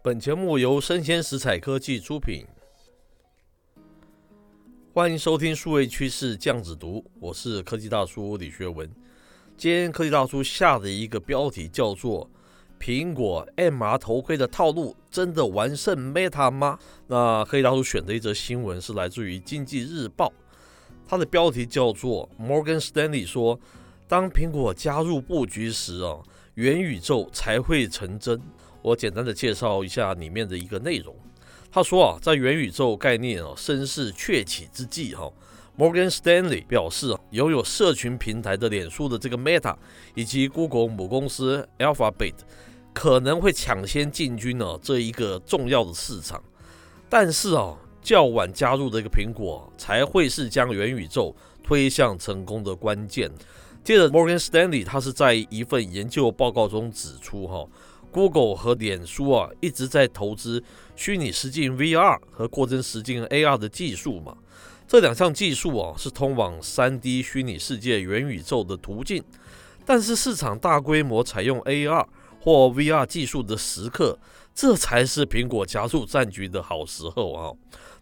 本节目由生鲜食材科技出品，欢迎收听数位趋势酱子读，我是科技大叔李学文。今天科技大叔下的一个标题叫做“苹果 MR 头盔的套路真的完胜 Meta 吗？”那科技大叔选的一则新闻是来自于《经济日报》，它的标题叫做 “Morgan Stanley 说，当苹果加入布局时啊，元宇宙才会成真。”我简单的介绍一下里面的一个内容。他说啊，在元宇宙概念啊声势鹊起之际，哈，Morgan Stanley 表示啊，拥有社群平台的脸书的这个 Meta 以及 Google 母公司 Alphabet 可能会抢先进军呢这一个重要的市场。但是啊，较晚加入的一个苹果才会是将元宇宙推向成功的关键。接着，Morgan Stanley 他是在一份研究报告中指出，哈。Google 和脸书啊一直在投资虚拟实境 VR 和扩增实境 AR 的技术嘛，这两项技术啊是通往 3D 虚拟世界元宇宙的途径，但是市场大规模采用 AR 或 VR 技术的时刻，这才是苹果加入战局的好时候啊。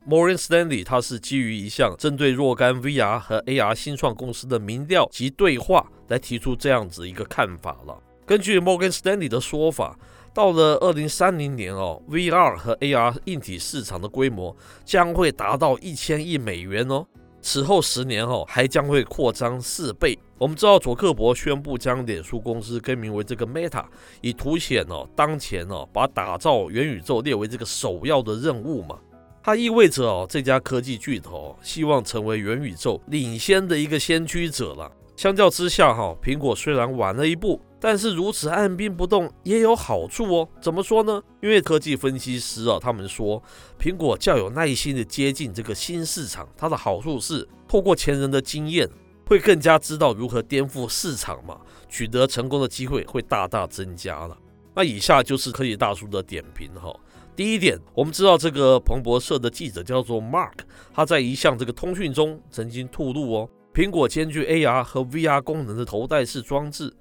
Morgan Stanley 他是基于一项针对若干 VR 和 AR 新创公司的民调及对话来提出这样子一个看法了。根据 Morgan Stanley 的说法，到了二零三零年哦，VR 和 AR 硬体市场的规模将会达到一千亿美元哦。此后十年哦，还将会扩张四倍。我们知道，佐克伯宣布将脸书公司更名为这个 Meta，以凸显哦，当前哦，把打造元宇宙列为这个首要的任务嘛。它意味着哦，这家科技巨头希望成为元宇宙领先的一个先驱者了。相较之下哈，苹果虽然晚了一步。但是如此按兵不动也有好处哦。怎么说呢？因为科技分析师啊，他们说苹果较有耐心的接近这个新市场。它的好处是透过前人的经验，会更加知道如何颠覆市场嘛，取得成功的机会会大大增加了。那以下就是科技大叔的点评哈。第一点，我们知道这个彭博社的记者叫做 Mark，他在一项这个通讯中曾经透露哦，苹果兼具 AR 和 VR 功能的头戴式装置。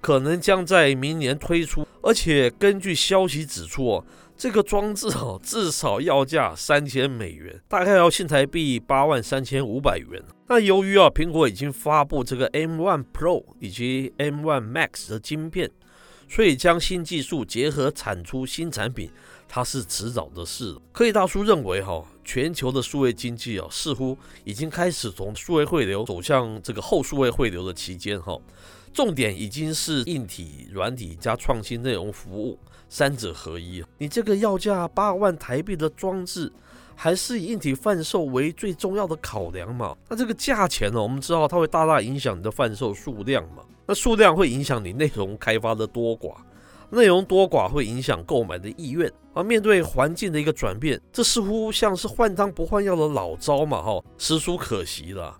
可能将在明年推出，而且根据消息指出，哦，这个装置哦至少要价三千美元，大概要新台币八万三千五百元。那由于啊，苹果已经发布这个 M One Pro 以及 M One Max 的晶片，所以将新技术结合产出新产品，它是迟早的事。科技大叔认为，哈，全球的数位经济啊，似乎已经开始从数位汇流走向这个后数位汇流的期间，哈。重点已经是硬体、软体加创新内容服务三者合一。你这个要价八万台币的装置，还是以硬体贩售为最重要的考量嘛？那这个价钱呢？我们知道它会大大影响你的贩售数量嘛？那数量会影响你内容开发的多寡，内容多寡会影响购买的意愿。而面对环境的一个转变，这似乎像是换汤不换药的老招嘛？哈，实属可惜了。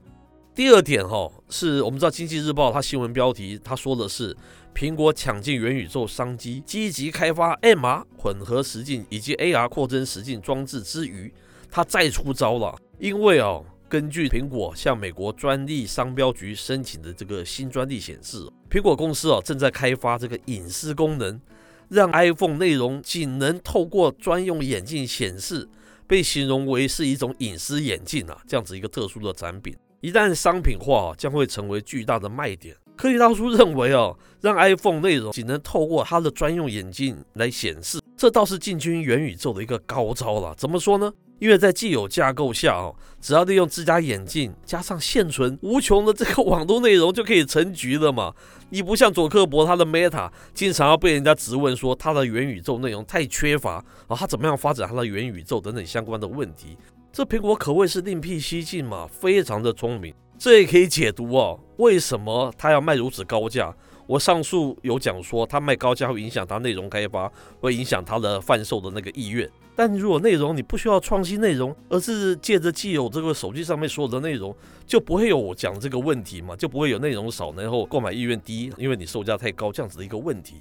第二点哈，是我们知道《经济日报》它新闻标题，它说的是苹果抢进元宇宙商机，积极开发 MR 混合实境以及 AR 扩增实境装置之余，它再出招了。因为哦，根据苹果向美国专利商标局申请的这个新专利显示，苹果公司啊正在开发这个隐私功能，让 iPhone 内容仅能透过专用眼镜显示，被形容为是一种隐私眼镜啊，这样子一个特殊的产品。一旦商品化，将会成为巨大的卖点。科技大叔认为，哦，让 iPhone 内容仅能透过它的专用眼镜来显示，这倒是进军元宇宙的一个高招了。怎么说呢？因为在既有架构下，哦，只要利用自家眼镜加上现存无穷的这个网络内容，就可以成局了嘛。你不像佐克伯他的 Meta，经常要被人家质问说他的元宇宙内容太缺乏啊，他怎么样发展他的元宇宙等等相关的问题。这苹果可谓是另辟蹊径嘛，非常的聪明。这也可以解读哦，为什么它要卖如此高价？我上述有讲说，它卖高价会影响它内容开发，会影响它的贩售的那个意愿。但如果内容你不需要创新内容，而是借着既有这个手机上面所有的内容，就不会有我讲这个问题嘛，就不会有内容少，然后购买意愿低，因为你售价太高这样子的一个问题。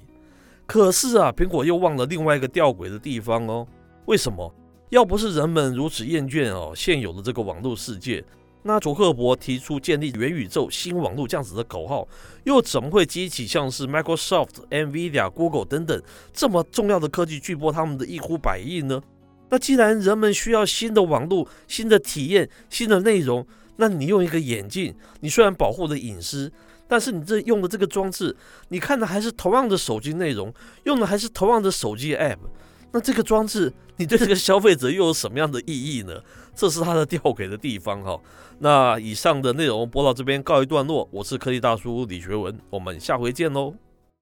可是啊，苹果又忘了另外一个吊诡的地方哦，为什么？要不是人们如此厌倦哦现有的这个网络世界，那祖克伯提出建立元宇宙新网络这样子的口号，又怎么会激起像是 Microsoft、Nvidia、Google 等等这么重要的科技巨擘他们的一呼百应呢？那既然人们需要新的网络、新的体验、新的内容，那你用一个眼镜，你虽然保护了隐私，但是你这用的这个装置，你看的还是同样的手机内容，用的还是同样的手机 App。那这个装置，你对这个消费者又有什么样的意义呢？这是它的吊诡的地方哈。那以上的内容播到这边告一段落，我是科技大叔李学文，我们下回见喽。